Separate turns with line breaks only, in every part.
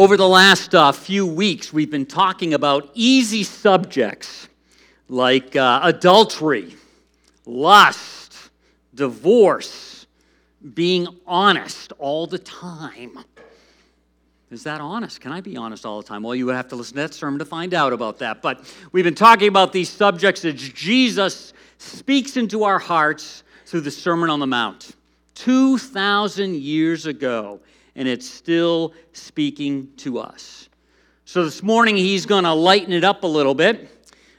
Over the last uh, few weeks, we've been talking about easy subjects like uh, adultery, lust, divorce, being honest all the time. Is that honest? Can I be honest all the time? Well, you would have to listen to that sermon to find out about that. But we've been talking about these subjects as Jesus speaks into our hearts through the Sermon on the Mount. 2,000 years ago, and it's still speaking to us. So this morning, he's going to lighten it up a little bit,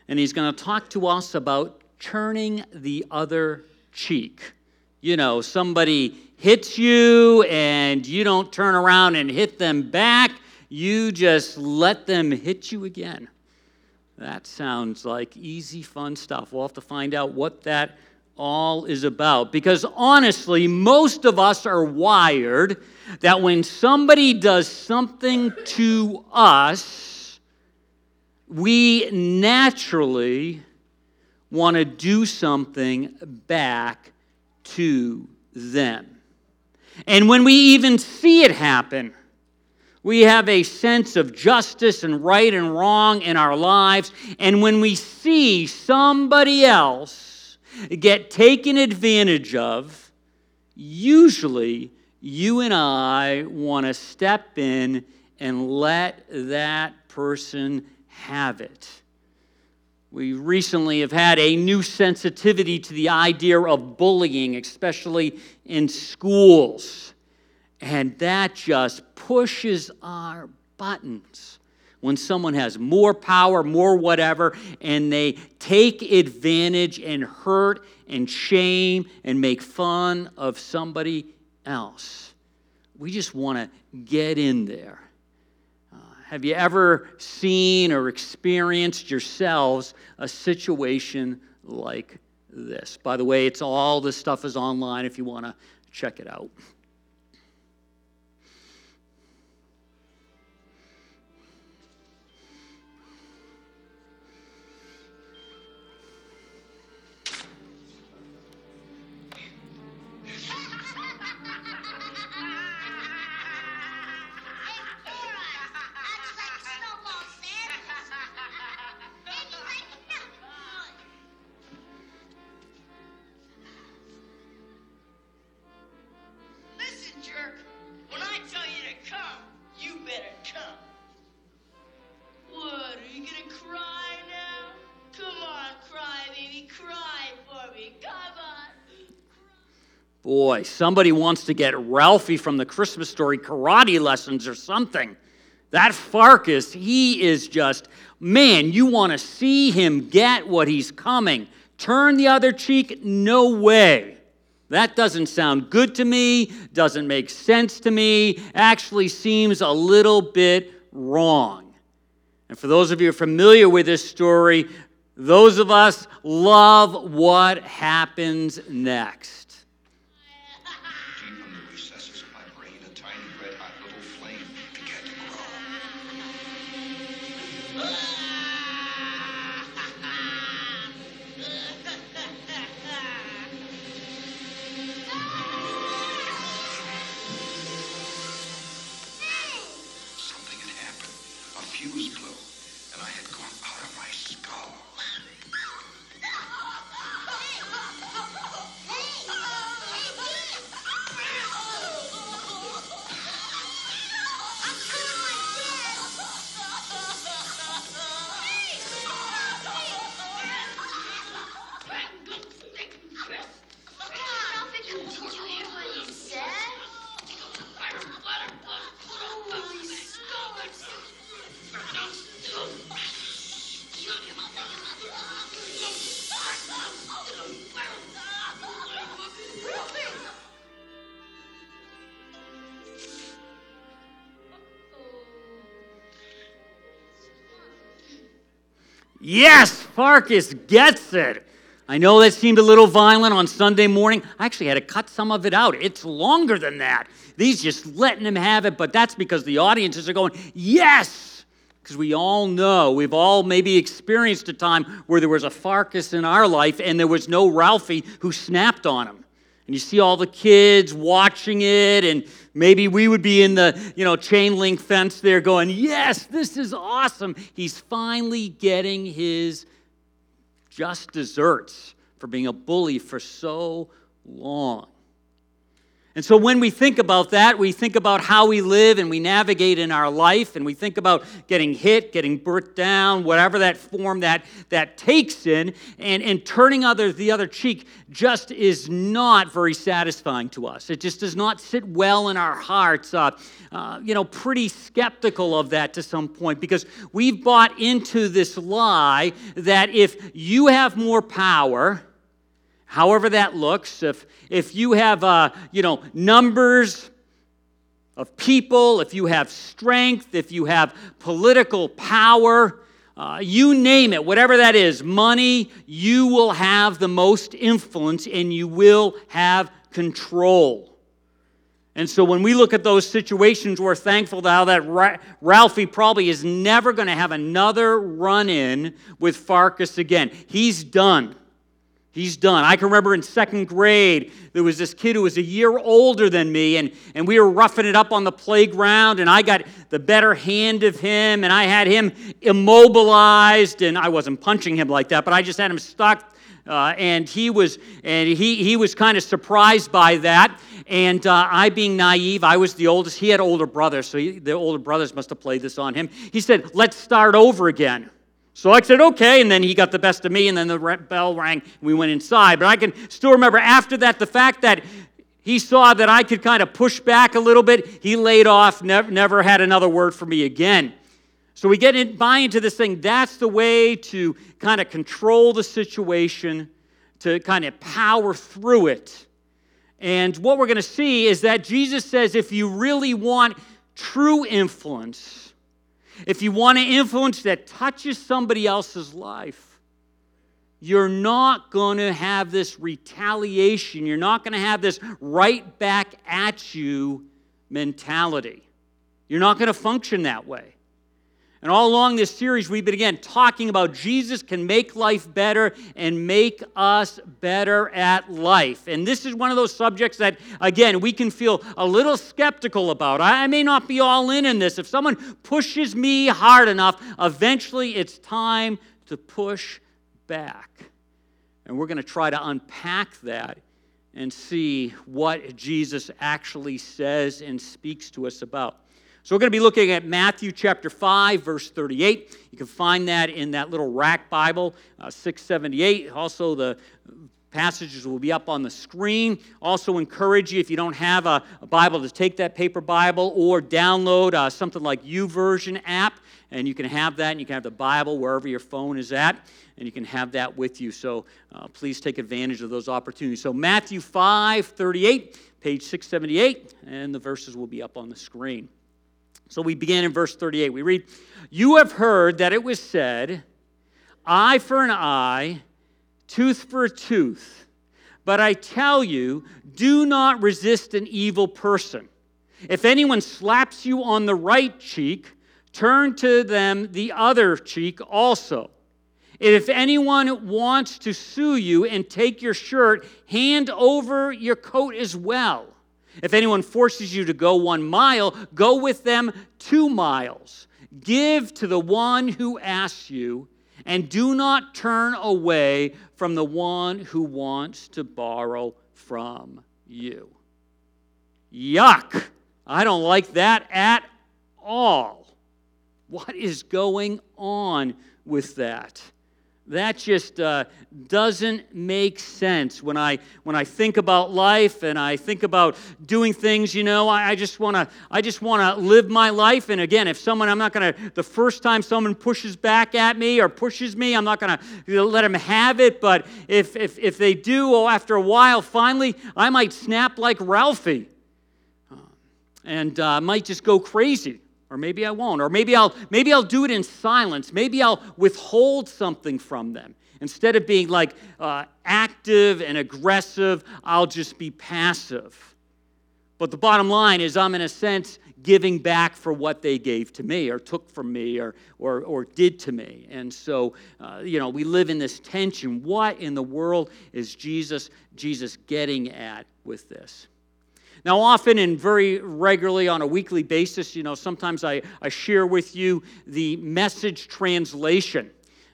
and he's going to talk to us about turning the other cheek. You know, somebody hits you and you don't turn around and hit them back, you just let them hit you again. That sounds like easy, fun stuff. We'll have to find out what that all is about. Because honestly, most of us are wired that when somebody does something to us, we naturally want to do something back to them. And when we even see it happen, we have a sense of justice and right and wrong in our lives. And when we see somebody else get taken advantage of, usually you and I want to step in and let that person have it. We recently have had a new sensitivity to the idea of bullying, especially in schools. And that just pushes our buttons when someone has more power, more whatever, and they take advantage and hurt and shame and make fun of somebody else. We just want to get in there uh, have you ever seen or experienced yourselves a situation like this? By the way, it's all this stuff is online if you want to check it out. Boy, somebody wants to get Ralphie from the Christmas story karate lessons or something. That Farkus, he is just, man, you want to see him get what he's coming. Turn the other cheek? No way. That doesn't sound good to me, doesn't make sense to me, actually seems a little bit wrong. And for those of you familiar with this story, those of us love what happens next. Yes, Farkus gets it. I know that seemed a little violent on Sunday morning. I actually had to cut some of it out. It's longer than that. These just letting him have it, but that's because the audiences are going, yes! Because we all know, we've all maybe experienced a time where there was a Farkus in our life and there was no Ralphie who snapped on him. And you see all the kids watching it, and maybe we would be in the you know chain link fence there going, Yes, this is awesome. He's finally getting his just desserts for being a bully for so long. And so when we think about that, we think about how we live and we navigate in our life, and we think about getting hit, getting burnt down, whatever that form that, that takes in, and, and turning others the other cheek just is not very satisfying to us. It just does not sit well in our hearts. Uh, uh, you know, pretty skeptical of that to some point because we've bought into this lie that if you have more power, however that looks, if, if you have, uh, you know, numbers of people, if you have strength, if you have political power, uh, you name it, whatever that is, money, you will have the most influence and you will have control. And so when we look at those situations, we're thankful now that Ralphie probably is never going to have another run in with Farkus again. He's done. He's done. I can remember in second grade, there was this kid who was a year older than me, and, and we were roughing it up on the playground, and I got the better hand of him, and I had him immobilized, and I wasn't punching him like that, but I just had him stuck. Uh, and he was and he, he was kind of surprised by that and uh, i being naive i was the oldest he had older brothers so he, the older brothers must have played this on him he said let's start over again so I said, okay, and then he got the best of me, and then the bell rang, and we went inside. But I can still remember after that the fact that he saw that I could kind of push back a little bit. He laid off, never, never had another word for me again. So we get in, buy into this thing. That's the way to kind of control the situation, to kind of power through it. And what we're going to see is that Jesus says if you really want true influence, if you want an influence that touches somebody else's life, you're not going to have this retaliation. You're not going to have this right back at you mentality. You're not going to function that way. And all along this series, we've been again talking about Jesus can make life better and make us better at life. And this is one of those subjects that, again, we can feel a little skeptical about. I may not be all in in this. If someone pushes me hard enough, eventually it's time to push back. And we're going to try to unpack that and see what Jesus actually says and speaks to us about. So we're going to be looking at Matthew chapter 5, verse 38. You can find that in that little rack Bible, uh, 678. Also, the passages will be up on the screen. Also, encourage you, if you don't have a, a Bible, to take that paper Bible or download uh, something like YouVersion app, and you can have that, and you can have the Bible wherever your phone is at, and you can have that with you. So uh, please take advantage of those opportunities. So, Matthew 5, 38, page 678, and the verses will be up on the screen. So we begin in verse 38. We read, You have heard that it was said, eye for an eye, tooth for a tooth. But I tell you, do not resist an evil person. If anyone slaps you on the right cheek, turn to them the other cheek also. If anyone wants to sue you and take your shirt, hand over your coat as well. If anyone forces you to go one mile, go with them two miles. Give to the one who asks you, and do not turn away from the one who wants to borrow from you. Yuck! I don't like that at all. What is going on with that? That just uh, doesn't make sense when I when I think about life and I think about doing things. You know, I, I just want to I just want to live my life. And again, if someone I'm not going to the first time someone pushes back at me or pushes me, I'm not going to let them have it. But if if if they do, oh, after a while, finally, I might snap like Ralphie, uh, and uh, might just go crazy or maybe I won't, or maybe I'll maybe I'll do it in silence. Maybe I'll withhold something from them instead of being like uh, active and aggressive. I'll just be passive. But the bottom line is, I'm in a sense giving back for what they gave to me or took from me or, or, or did to me. And so, uh, you know, we live in this tension. What in the world is Jesus, Jesus getting at with this? Now, often and very regularly on a weekly basis, you know, sometimes I, I share with you the message translation.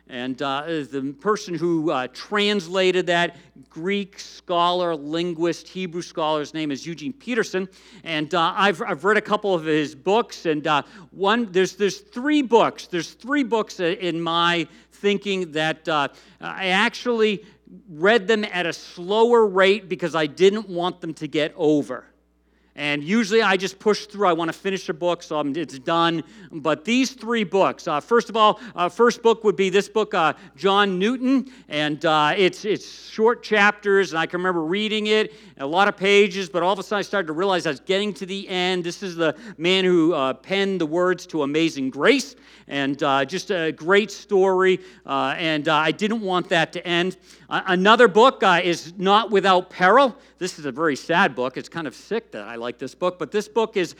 And uh, the person who uh, translated that Greek scholar, linguist, Hebrew scholar's name is Eugene Peterson. And uh, I've, I've read a couple of his books. And uh, one, there's, there's three books. There's three books in my thinking that uh, I actually read them at a slower rate because I didn't want them to get over. And usually I just push through. I want to finish a book, so I'm, it's done. But these three books, uh, first of all, uh, first book would be this book, uh, John Newton, and uh, it's it's short chapters, and I can remember reading it, a lot of pages. But all of a sudden, I started to realize I was getting to the end. This is the man who uh, penned the words to Amazing Grace, and uh, just a great story. and I didn't want that to end. Another book is Not Without Peril. This is a very sad book. It's kind of sick that I like this book, but this book is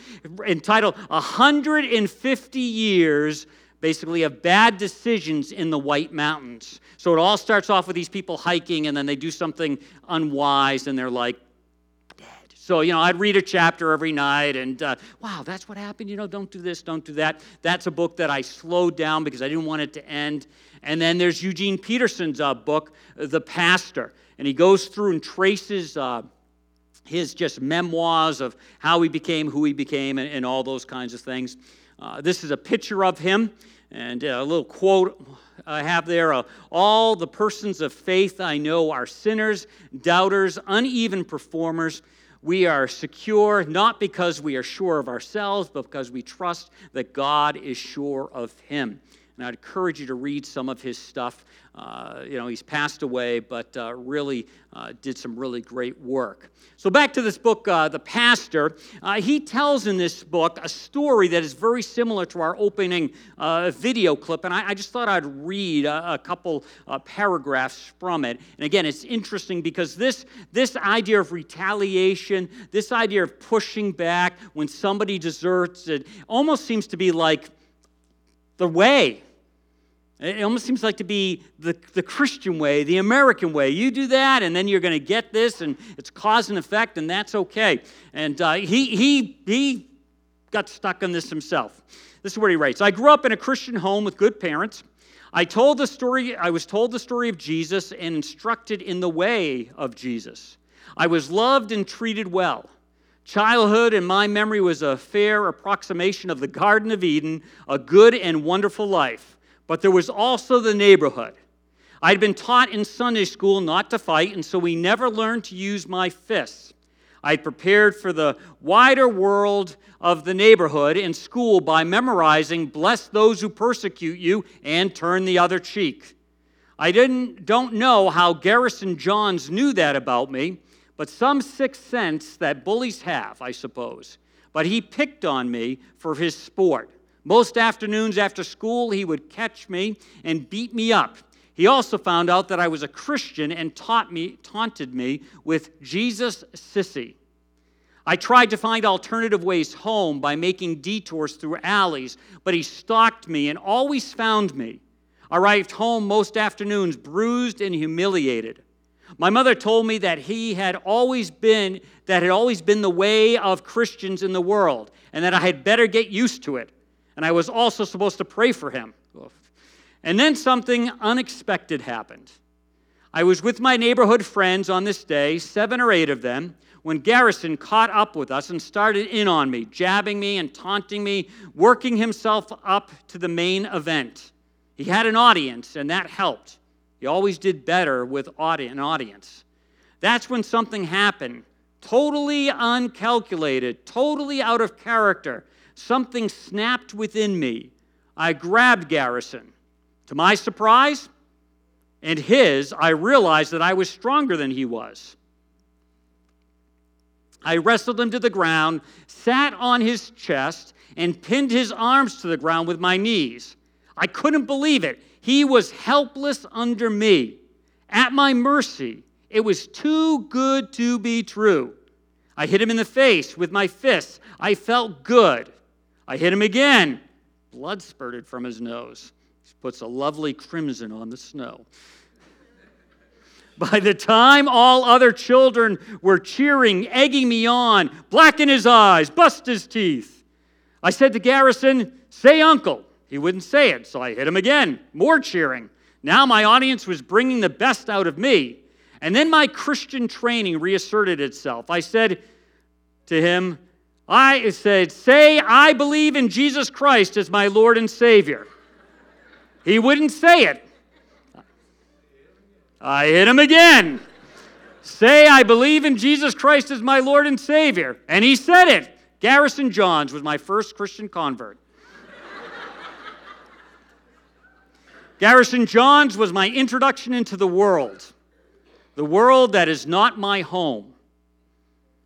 entitled 150 Years basically of bad decisions in the White Mountains. So it all starts off with these people hiking and then they do something unwise and they're like, dead. So, you know, I'd read a chapter every night and, uh, wow, that's what happened. You know, don't do this, don't do that. That's a book that I slowed down because I didn't want it to end. And then there's Eugene Peterson's uh, book, The Pastor and he goes through and traces uh, his just memoirs of how he became who he became and, and all those kinds of things. Uh, this is a picture of him, and a little quote I have there uh, All the persons of faith I know are sinners, doubters, uneven performers. We are secure not because we are sure of ourselves, but because we trust that God is sure of Him. And I'd encourage you to read some of his stuff. Uh, you know, he's passed away, but uh, really uh, did some really great work. So, back to this book, uh, The Pastor. Uh, he tells in this book a story that is very similar to our opening uh, video clip, and I, I, just thought I'd read a, a couple paragraphs from it. And again, it's interesting because this, this idea of retaliation, this idea of pushing back when somebody deserts it, almost seems to be like the way it almost seems like to be the, the Christian way, the American way. You do that, and then you're going to get this, and it's cause and effect, and that's okay. And uh, he, he, he got stuck on this himself. This is what he writes I grew up in a Christian home with good parents. I told the story, I was told the story of Jesus and instructed in the way of Jesus. I was loved and treated well. Childhood, in my memory, was a fair approximation of the Garden of Eden, a good and wonderful life but there was also the neighborhood. I'd been taught in Sunday school not to fight, and so we never learned to use my fists. I'd prepared for the wider world of the neighborhood in school by memorizing, Bless those who persecute you, and turn the other cheek. I didn't, don't know how Garrison Johns knew that about me, but some sixth sense that bullies have, I suppose. But he picked on me for his sport. Most afternoons after school, he would catch me and beat me up. He also found out that I was a Christian and taught me, taunted me with Jesus sissy. I tried to find alternative ways home by making detours through alleys, but he stalked me and always found me. Arrived home most afternoons bruised and humiliated. My mother told me that he had always been that had always been the way of Christians in the world and that I had better get used to it and I was also supposed to pray for him. And then something unexpected happened. I was with my neighborhood friends on this day, seven or eight of them, when Garrison caught up with us and started in on me, jabbing me and taunting me, working himself up to the main event. He had an audience, and that helped. He always did better with an audience. That's when something happened, totally uncalculated, totally out of character something snapped within me. I grabbed Garrison. To my surprise and his, I realized that I was stronger than he was. I wrestled him to the ground, sat on his chest, and pinned his arms to the ground with my knees. I couldn't believe it. He was helpless under me, at my mercy. It was too good to be true. I hit him in the face with my fists. I felt good. I hit him again. Blood spurted from his nose. He puts a lovely crimson on the snow. By the time all other children were cheering, egging me on, blacken his eyes, bust his teeth, I said to Garrison, Say uncle. He wouldn't say it, so I hit him again. More cheering. Now my audience was bringing the best out of me. And then my Christian training reasserted itself. I said to him, I said, Say, I believe in Jesus Christ as my Lord and Savior. He wouldn't say it. I hit him again. Say, I believe in Jesus Christ as my Lord and Savior. And he said it. Garrison Johns was my first Christian convert. Garrison Johns was my introduction into the world, the world that is not my home.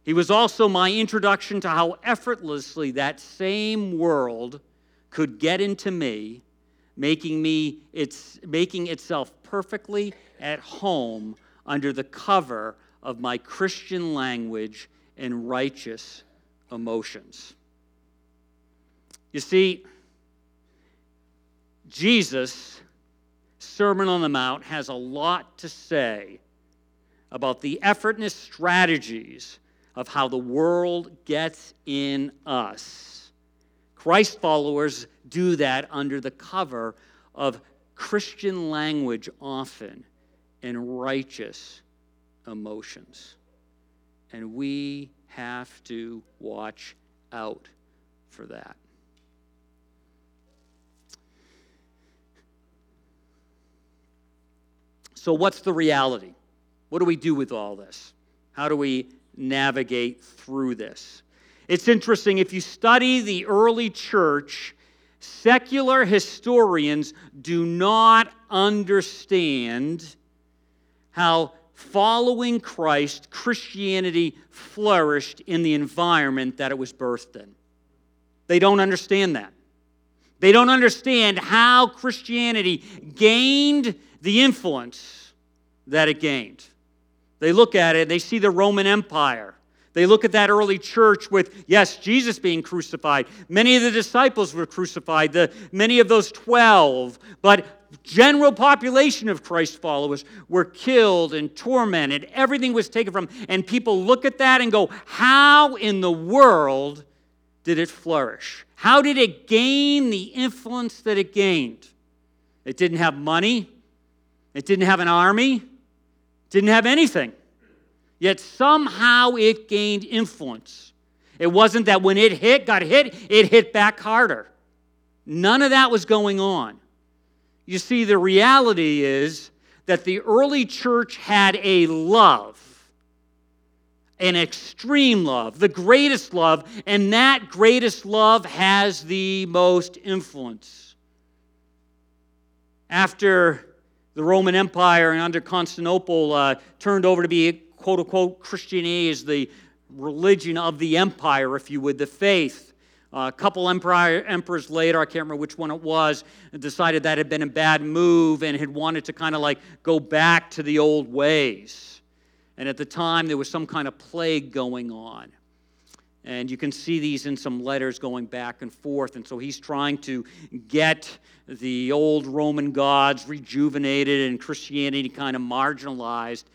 He was also my introduction to how effortlessly that same world could get into me, making me its making itself perfectly at home under the cover of my Christian language and righteous emotions. You see, Jesus' Sermon on the Mount has a lot to say about the effortless strategies of how the world gets in us. Christ followers do that under the cover of Christian language often and righteous emotions. And we have to watch out for that. So, what's the reality? What do we do with all this? How do we navigate through this? It's interesting, if you study the early church, secular historians do not understand how following Christ, Christianity flourished in the environment that it was birthed in. They don't understand that. They don't understand how Christianity gained the influence that it gained. They look at it, they see the Roman Empire. They look at that early church with, yes, Jesus being crucified. Many of the disciples were crucified, the, many of those 12, but general population of Christ followers were killed and tormented. Everything was taken from, and people look at that and go, how in the world did it flourish? How did it gain the influence that it gained? It didn't have money, it didn't have an army, didn't have anything. Yet somehow it gained influence. It wasn't that when it hit, got hit, it hit back harder. None of that was going on. You see, the reality is that the early church had a love, an extreme love, the greatest love, and that greatest love has the most influence. After the Roman Empire and under Constantinople uh, turned over to be quote unquote Christianity as the religion of the empire, if you would, the faith a couple emperors later, I can't remember which one it was, decided that had been a bad move and had wanted to kind of like go back to the old ways. And at the time, there was some kind of plague going on. And you can see these in some letters going back and forth. And so he's trying to get the old Roman gods rejuvenated and Christianity kind of marginalized.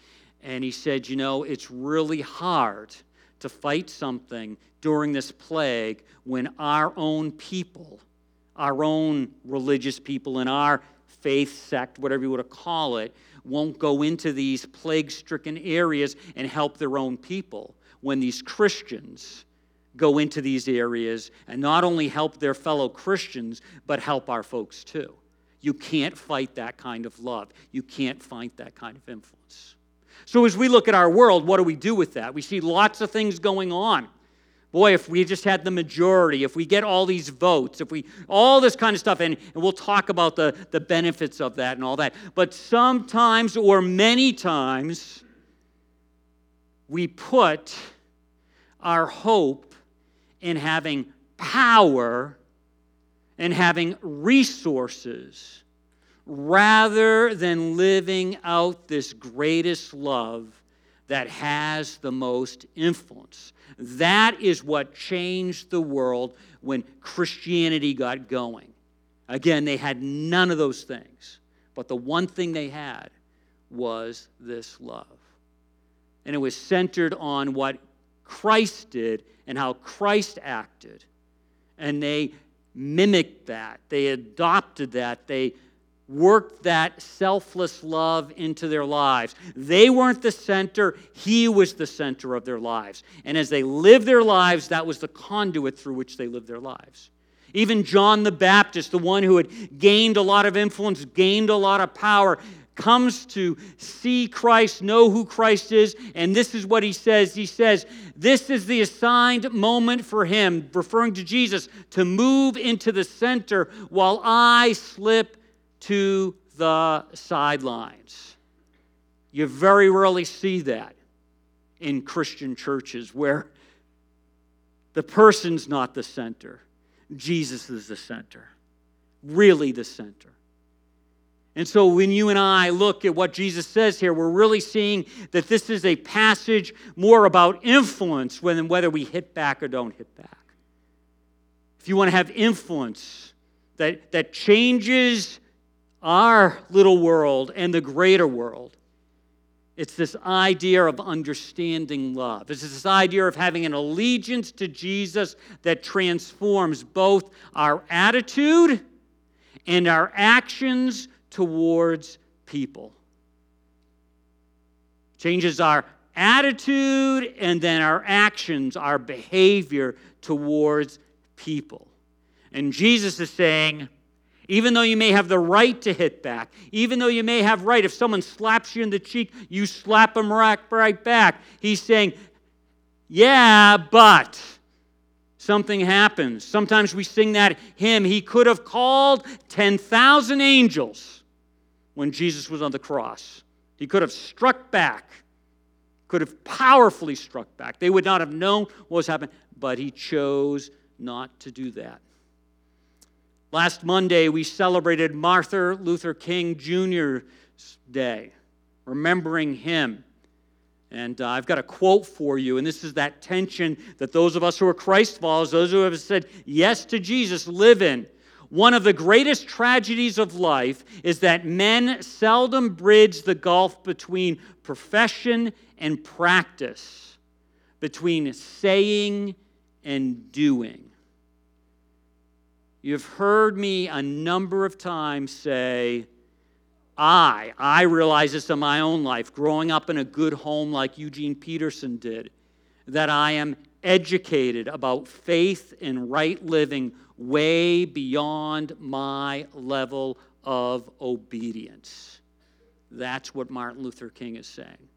And he said, you know, it's really hard to fight something during this plague when our own people, our own religious people in our faith sect, whatever you want to call it, won't go into these plague stricken areas and help their own people. When these Christians go into these areas and not only help their fellow Christians, but help our folks too. You can't fight that kind of love. You can't fight that kind of influence. So, as we look at our world, what do we do with that? We see lots of things going on. Boy, if we just had the majority, if we get all these votes, if we, all this kind of stuff, and, and we'll talk about the, the benefits of that and all that. But sometimes, or many times, we put our hope in having power and having resources rather than living out this greatest love that has the most influence. That is what changed the world when Christianity got going. Again, they had none of those things, but the one thing they had was this love. And it was centered on what Christ did and how Christ acted. And they mimicked that, they adopted that, they worked that selfless love into their lives. They weren't the center, He was the center of their lives. And as they lived their lives, that was the conduit through which they lived their lives. Even John the Baptist, the one who had gained a lot of influence, gained a lot of power, comes to see Christ, know who Christ is, and this is what he says. He says, This is the assigned moment for him, referring to Jesus, to move into the center while I slip to the sidelines. You very rarely see that in Christian churches where the person's not the center, Jesus is the center, really the center. And so when you and I look at what Jesus says here, we're really seeing that this is a passage more about influence than whether we hit back or don't hit back. If you want to have influence that, that changes our little world and the greater world. It's this idea of understanding love. It's this idea of having an allegiance to Jesus that transforms both our attitude and our actions towards people. Changes our attitude and then our actions, our behavior towards people. And Jesus is saying, even though you may have the right to hit back, even though you may have right, if someone slaps you in the cheek, you slap them right, back. He's saying, yeah, but something happens. Sometimes we sing that hymn. He could have called 10,000 angels when Jesus was on the cross. He could have struck back, could have powerfully struck back. They would not have known what was happening, but he chose not to do that. Last Monday, we celebrated Martin Luther King Jr.'s Day, remembering him. And uh, I've got a quote for you, and this is that tension that those of us who are Christ followers, those who have said yes to Jesus, live in. One of the greatest tragedies of life is that men seldom bridge the gulf between profession and practice, between saying and doing. You've heard me a number of times say, I, I realize this in my own life, growing up in a good home like Eugene Peterson did, that I am educated about faith and right living way beyond my level of obedience. That's what Martin Luther King is saying.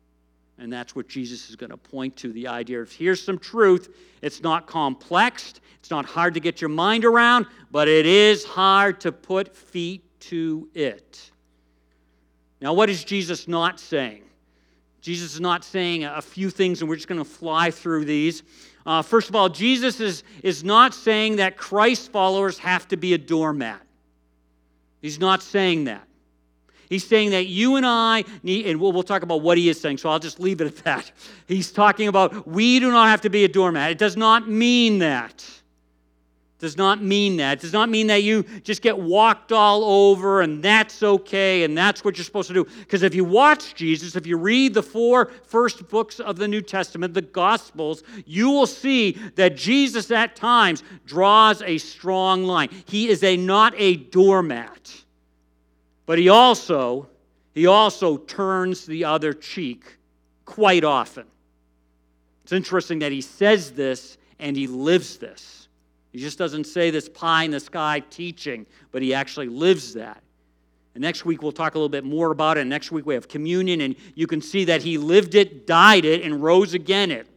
And that's what Jesus is going to point to the idea of here's some truth. It's not complex, it's not hard to get your mind around, but it is hard to put feet to it. Now, what is Jesus not saying? Jesus is not saying a few things, and we're just going to fly through these. Uh, first of all, Jesus is, is not saying that Christ followers have to be a doormat. He's not saying that. He's saying that you and I need, and we'll, we'll, talk about what he is saying, so I'll just leave it at that. He's talking about we do not have to be a doormat. It does not mean that. Does not mean that. It does not mean that you just get walked all over and that's okay and that's what you're supposed to do. Because if you watch Jesus, if you read the four first books of the New Testament, the Gospels, you will see that Jesus at times draws a strong line. He is a not a doormat. But he also, he also turns the other cheek quite often. It's interesting that he says this and he lives this. He just doesn't say this pie in the sky teaching, but he actually lives that. And next week we'll talk a little bit more about it. And next week we have communion, and you can see that he lived it, died it, and rose again it.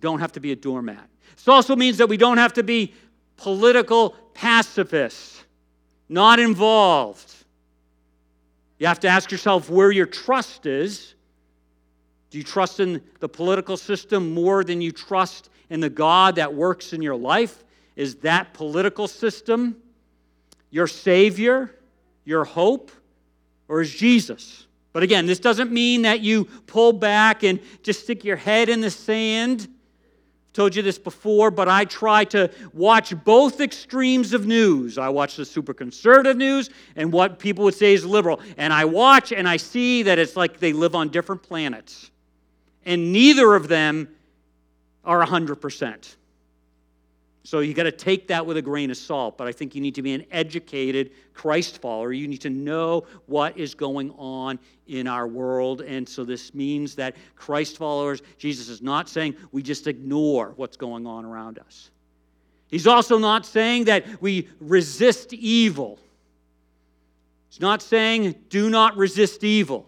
Don't have to be a doormat. This also means that we don't have to be political pacifists not involved. You have to ask yourself where your trust is. Do you trust in the political system more than you trust in the God that works in your life? Is that political system your Savior, your hope, or is Jesus? But again, this doesn't mean that you pull back and just stick your head in the sand. Told you this before, but I try to watch both extremes of news. I watch the super conservative news and what people would say is liberal. And I watch and I see that it's like they live on different planets. And neither of them are 100%. So you got to take that with a grain of salt, but I think you need to be an educated Christ follower. You need to know what is going on in our world. And so this means that Christ followers, Jesus is not saying we just ignore what's going on around us. He's also not saying that we resist evil. He's not saying do not resist evil.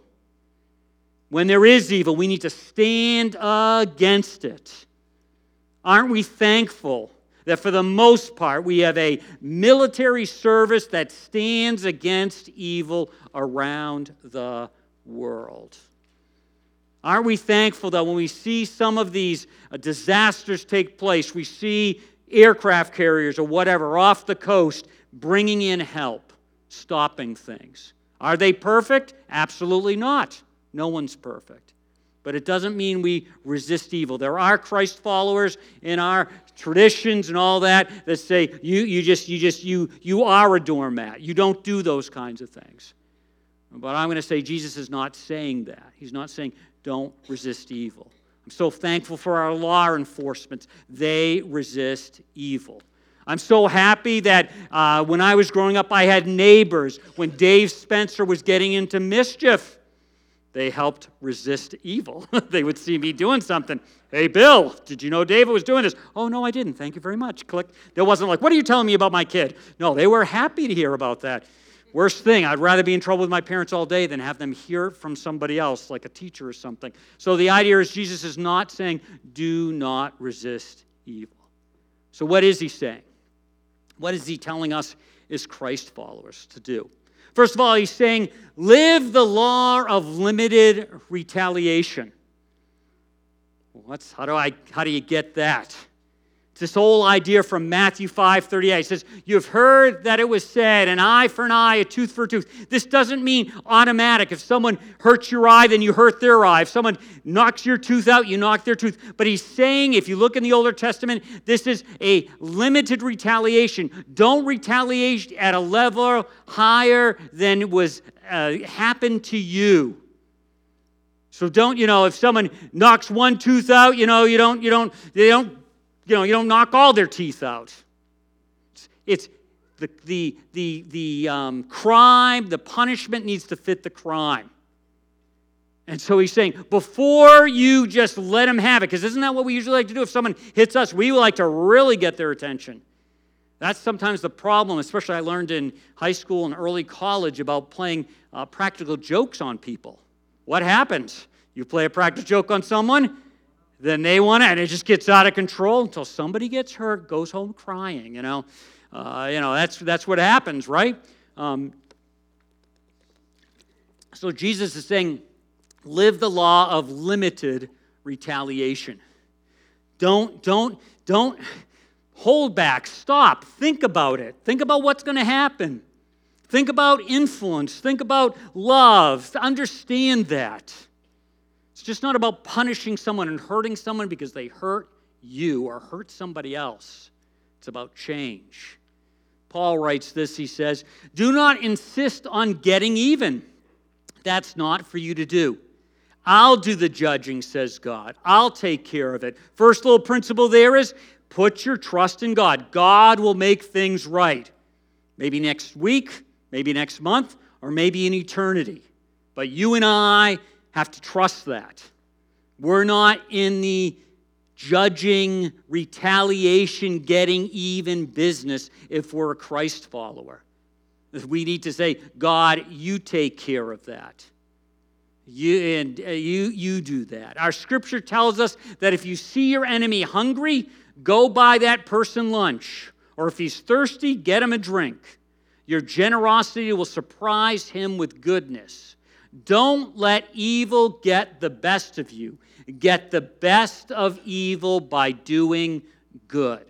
When there is evil, we need to stand against it. Aren't we thankful that for the most part we have a military service that stands against evil around the world. Aren't we thankful that when we see some of these uh, disasters take place, we see aircraft carriers or whatever off the coast bringing in help, stopping things? Are they perfect? Absolutely not. No one's perfect but it doesn't mean we resist evil. There are Christ followers in our traditions and all that that say you, you just you just you you are a doormat. You don't do those kinds of things. But I'm going to say Jesus is not saying that. He's not saying don't resist evil. I'm so thankful for our law enforcement. They resist evil. I'm so happy that uh, when I was growing up, I had neighbors. When Dave Spencer was getting into mischief, they helped resist evil. they would see me doing something. Hey, Bill, did you know David was doing this? Oh, no, I didn't. Thank you very much. Click. There wasn't like, what are you telling me about my kid? No, they were happy to hear about that. Worst thing, I'd rather be in trouble with my parents all day than have them hear it from somebody else, like a teacher or something. So the idea is Jesus is not saying, do not resist evil. So what is he saying? What is he telling us as Christ followers to do? First of all, he's saying, live the law of limited retaliation. What's, how, do I, how do you get that? It's this whole idea from Matthew 5 38. It says, You've heard that it was said, an eye for an eye, a tooth for a tooth. This doesn't mean automatic. If someone hurts your eye, then you hurt their eye. If someone knocks your tooth out, you knock their tooth. But he's saying, if you look in the Older Testament, this is a limited retaliation. Don't retaliate at a level higher than was uh, happened to you. So don't, you know, if someone knocks one tooth out, you know, you don't, you don't, they don't you know, you don't knock all their teeth out. It's, it's the, the, the, the um, crime, the punishment needs to fit the crime. And so he's saying, before you just let them have it, because isn't that what we usually like to do? If someone hits us, we like to really get their attention. That's sometimes the problem, especially I learned in high school and early college about playing uh, practical jokes on people. What happens? You play a practical joke on someone, then they want it, and it just gets out of control until somebody gets hurt, goes home crying. You know, uh, you know that's that's what happens, right? Um, so Jesus is saying, live the law of limited retaliation. Don't don't don't hold back. Stop. Think about it. Think about what's going to happen. Think about influence. Think about love. Understand that. It's just not about punishing someone and hurting someone because they hurt you or hurt somebody else. It's about change. Paul writes this he says, Do not insist on getting even. That's not for you to do. I'll do the judging, says God. I'll take care of it. First little principle there is put your trust in God. God will make things right. Maybe next week, maybe next month, or maybe in eternity. But you and I have to trust that. We're not in the judging, retaliation, getting even business if we're a Christ follower. We need to say, God, you take care of that. You, and uh, you, you do that. Our scripture tells us that if you see your enemy hungry, go buy that person lunch. Or if he's thirsty, get him a drink. Your generosity will surprise him with goodness. Don't let evil get the best of you. Get the best of evil by doing good.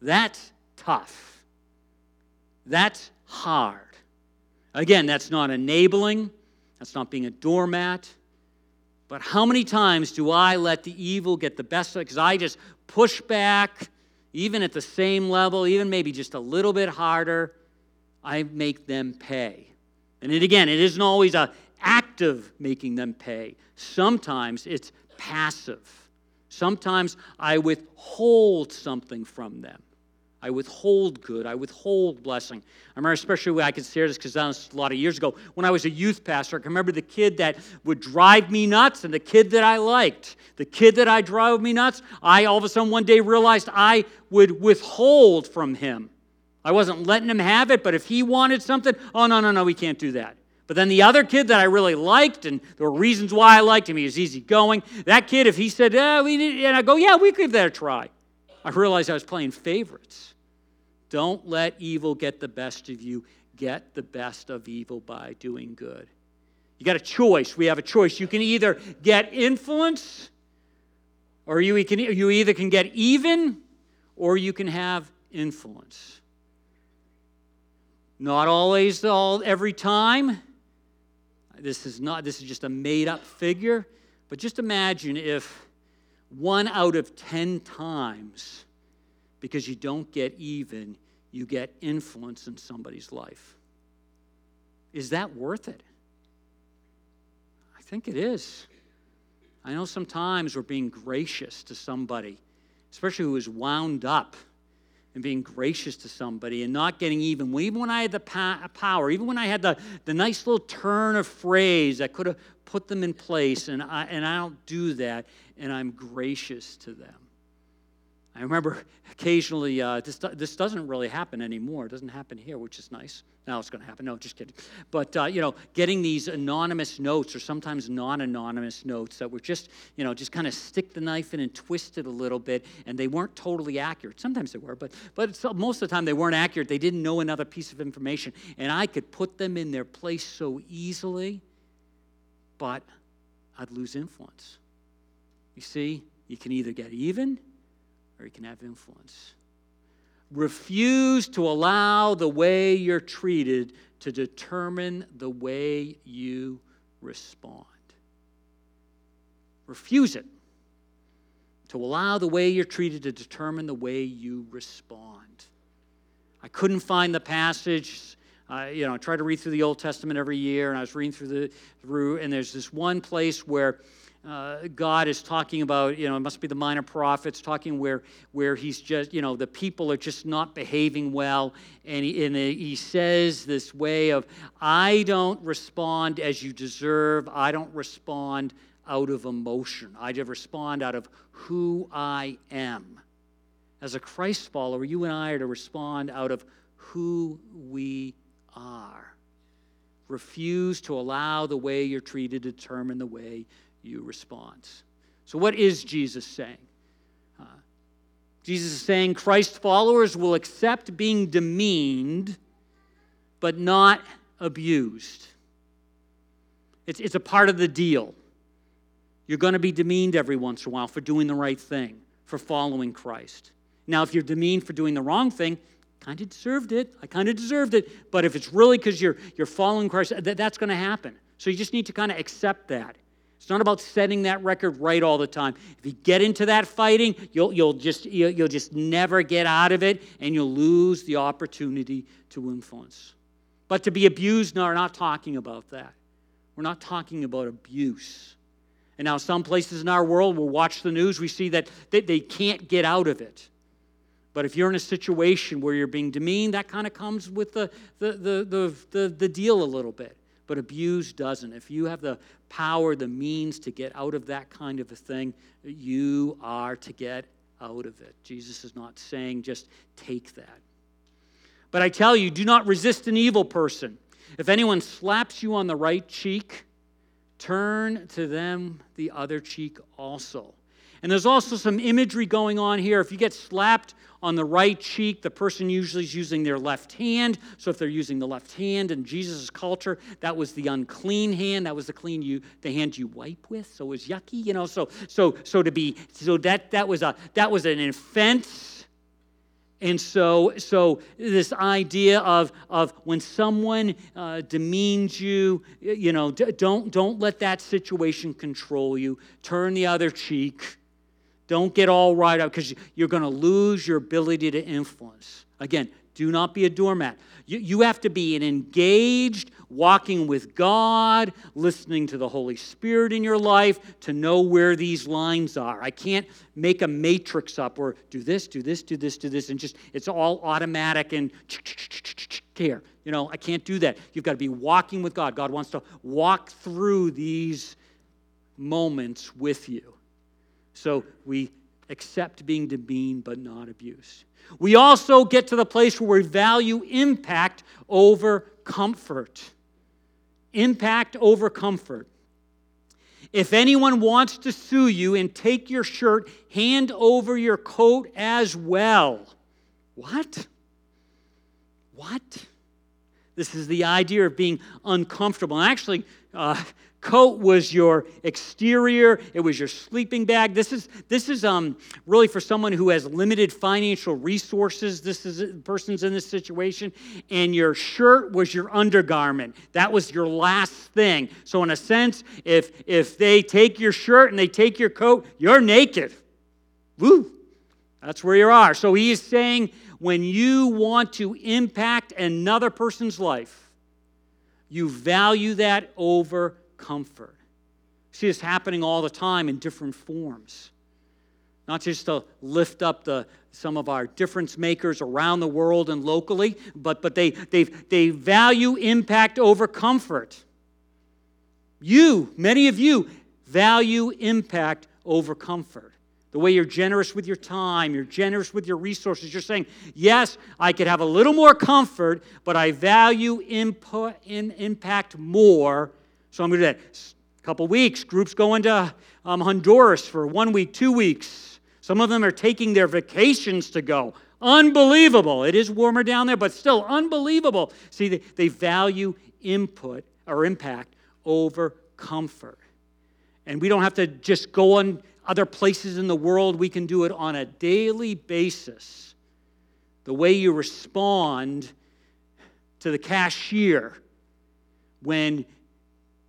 That's tough. That's hard. Again, that's not enabling. That's not being a doormat. But how many times do I let the evil get the best of it? Because I just push back, even at the same level, even maybe just a little bit harder. I make them pay. And it, again, it isn't always a active making them pay. Sometimes it's passive. Sometimes I withhold something from them. I withhold good. I withhold blessing. I remember especially when I could share this because that was a lot of years ago. When I was a youth pastor, I can remember the kid that would drive me nuts and the kid that I liked. The kid that I drove me nuts, I all of a sudden one day realized I would withhold from him. I wasn't letting him have it, but if he wanted something, oh, no, no, no, we can't do that. But then the other kid that I really liked, and there were reasons why I liked him, he was easygoing. That kid, if he said, yeah, we need, and I go, yeah, we could give that a try. I realized I was playing favorites. Don't let evil get the best of you. Get the best of evil by doing good. You got a choice. We have a choice. You can either get influence, or you, can, you either can get even, or you can have influence. Not always, all every time. This is not. This is just a made-up figure. But just imagine if one out of ten times because you don't get even, you get influence in somebody's life. Is that worth it? I think it is. I know sometimes we're being gracious to somebody, especially who is wound up and being gracious to somebody and not getting even. Even when I had the power, even when I had the, the nice little turn of phrase that could have put them in place, and I, and I don't do that, and I'm gracious to them. I remember occasionally, uh, this, this doesn't really happen anymore. It doesn't happen here, which is nice. Now it's going to happen. No, just kidding. But, uh, you know, getting these anonymous notes or sometimes non anonymous notes that were just, you know, just kind of stick the knife in and twist it a little bit, and they weren't totally accurate. Sometimes they were, but, but most of the time they weren't accurate. They didn't know another piece of information, and I could put them in their place so easily, but I'd lose influence. You see, you can either get even or you can have influence. Refuse to allow the way you're treated to determine the way you respond. Refuse it. To allow the way you're treated to determine the way you respond. I couldn't find the passage. Uh, you know, I try to read through the Old Testament every year, and I was reading through the through, and there's this one place where uh, God is talking about, you know, it must be the minor prophets, talking where, where he's just, you know, the people are just not behaving well. And he, and he says this way of, I don't respond as you deserve. I don't respond out of emotion. I just respond out of who I am. As a Christ follower, you and I are to respond out of who we are. Refuse to allow the way you're treated to determine the way you respond. So, what is Jesus saying? Uh, Jesus is saying Christ followers will accept being demeaned, but not abused. It's, it's a part of the deal. You're going to be demeaned every once in a while for doing the right thing, for following Christ. Now, if you're demeaned for doing the wrong thing, kind of deserved it. I kind of deserved it. But if it's really because you're, you're following Christ, that, that's going to happen. So you just need to kind of accept that. It's not about setting that record right all the time. If you get into that fighting, you'll, you'll, just, you'll just never get out of it and you'll lose the opportunity to influence. But to be abused, no, we're not talking about that. We're not talking about abuse. And now, some places in our world, we'll watch the news, we see that they, they can't get out of it. But if you're in a situation where you're being demeaned, that kind of comes with the, the, the, the, the, the deal a little bit but abuse doesn't. If you have the power, the means to get out of that kind of a thing, you are to get out of it. Jesus is not saying just take that. But I tell you, do not resist an evil person. If anyone slaps you on the right cheek, turn to them the other cheek also. And there's also some imagery going on here. If you get slapped on the right cheek, the person usually is using their left hand. So if they're using the left hand in Jesus' culture, that was the unclean hand. That was the clean you, the hand you wipe with. So it was yucky, you know. So so so to be so that that was a that was an offense. And so, so this idea of, of when someone uh, demeans you, you know, don't, don't let that situation control you. Turn the other cheek. Don't get all right up because you're going to lose your ability to influence. Again, do not be a doormat. You, you have to be an engaged, walking with God, listening to the Holy Spirit in your life to know where these lines are. I can't make a matrix up or do this, do this, do this, do this, and just it's all automatic and here. You know, I can't do that. You've got to be walking with God. God wants to walk through these moments with you. So we accept being demeaned but not abused. We also get to the place where we value impact over comfort impact over comfort. If anyone wants to sue you and take your shirt, hand over your coat as well. What? What? This is the idea of being uncomfortable. Actually, uh, coat was your exterior it was your sleeping bag. This is this is um, really for someone who has limited financial resources this is person's in this situation and your shirt was your undergarment. That was your last thing. So in a sense if if they take your shirt and they take your coat you're naked. Woo! That's where you are. So he is saying when you want to impact another person's life you value that over comfort. See this happening all the time in different forms. Not just to lift up the, some of our difference makers around the world and locally, but, but they, they, they value impact over comfort. You, many of you, value impact over comfort. The way you're generous with your time, you're generous with your resources. You're saying, yes, I could have a little more comfort, but I value input, in, impact more so I'm going to do that. A couple weeks, groups going to um, Honduras for one week, two weeks. Some of them are taking their vacations to go. Unbelievable. It is warmer down there, but still unbelievable. See, they, they value input or impact over comfort. And we don't have to just go on other places in the world, we can do it on a daily basis. The way you respond to the cashier when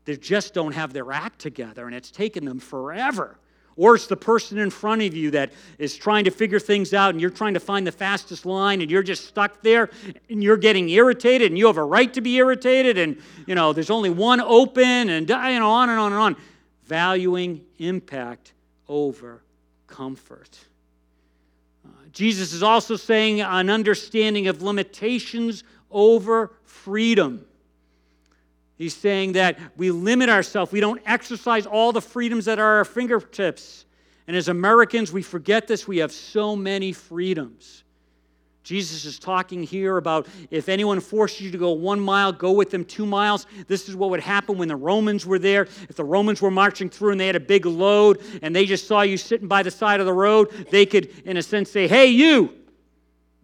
they just don't have their act together and it's taken them forever. Or it's the person in front of you that is trying to figure things out and you're trying to find the fastest line and you're just stuck there and you're getting irritated and you have a right to be irritated and you know there's only one open and you know on and on and on. Valuing impact over comfort. Uh, Jesus is also saying an understanding of limitations over freedom. He's saying that we limit ourselves. We don't exercise all the freedoms that are our fingertips. And as Americans, we forget this. We have so many freedoms. Jesus is talking here about if anyone forces you to go one mile, go with them two miles. This is what would happen when the Romans were there. If the Romans were marching through and they had a big load and they just saw you sitting by the side of the road, they could, in a sense, say, Hey, you,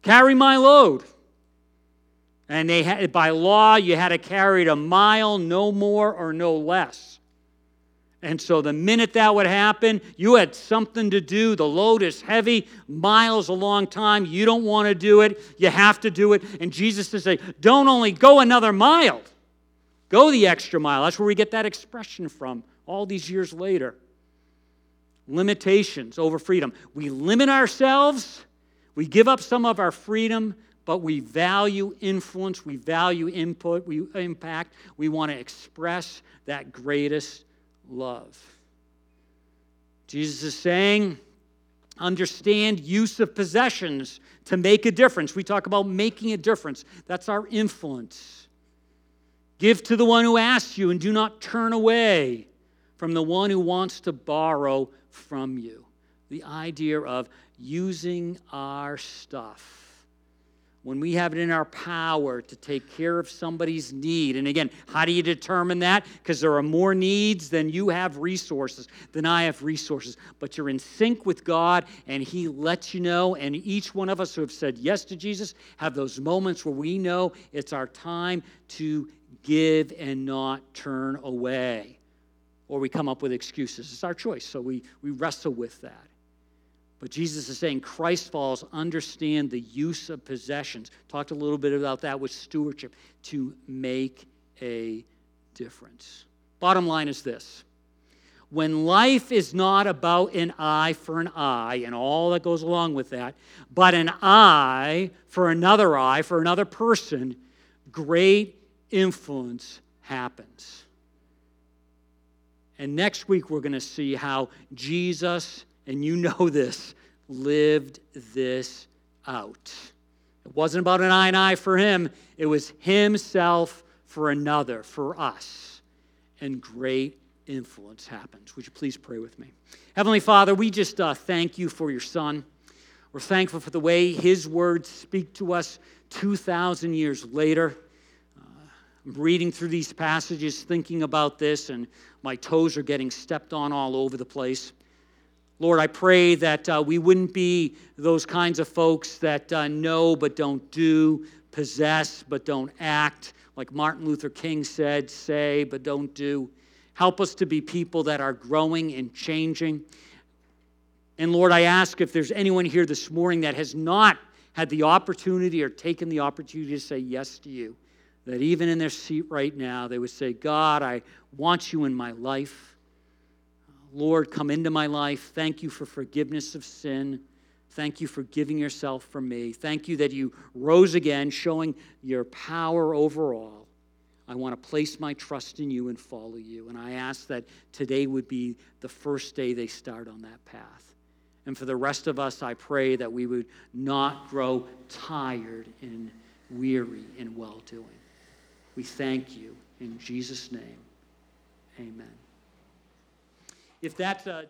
carry my load. And they had, by law, you had to carry it a mile, no more or no less. And so the minute that would happen, you had something to do. The load is heavy, miles a long time. You don't want to do it. You have to do it. And Jesus to say, don't only go another mile, go the extra mile. That's where we get that expression from all these years later. Limitations over freedom. We limit ourselves, we give up some of our freedom but we value influence, we value input, we impact. We want to express that greatest love. Jesus is saying, understand use of possessions to make a difference. We talk about making a difference. That's our influence. Give to the one who asks you and do not turn away from the one who wants to borrow from you. The idea of using our stuff when we have it in our power to take care of somebody's need. And again, how do you determine that? Because there are more needs than you have resources, than I have resources. But you're in sync with God, and He lets you know. And each one of us who have said yes to Jesus have those moments where we know it's our time to give and not turn away. Or we come up with excuses. It's our choice, so we, we wrestle with that. But Jesus is saying Christ followers understand the use of possessions. Talked a little bit about that with stewardship to make a difference. Bottom line is this when life is not about an eye for an eye and all that goes along with that, but an eye for another eye, for another person, great influence happens. And next week, we're going to see how Jesus, and you know this, lived this out. It wasn't about an eye and eye for him, it was himself for another, for us. And great influence happens. Would you please pray with me? Heavenly Father, we just uh, thank you for your Son. We're thankful for the way his words speak to us 2,000 years later. Uh, I'm reading through these passages, thinking about this, and my toes are getting stepped on all over the place. Lord, I pray that uh, we wouldn't be those kinds of folks that uh, know but don't do, possess but don't act, like Martin Luther King said, say but don't do. Help us to be people that are growing and changing. And Lord, I ask if there's anyone here this morning that has not had the opportunity or taken the opportunity to say yes to you, that even in their seat right now, they would say, God, I want you in my life. Lord, come into my life. Thank you for forgiveness of sin. Thank you for giving yourself for me. Thank you that you rose again, showing your power over all. I want to place my trust in you and follow you. And I ask that today would be the first day they start on that path. And for the rest of us, I pray that we would not grow tired and weary in well doing. We thank you in Jesus' name. Amen. If that's a uh,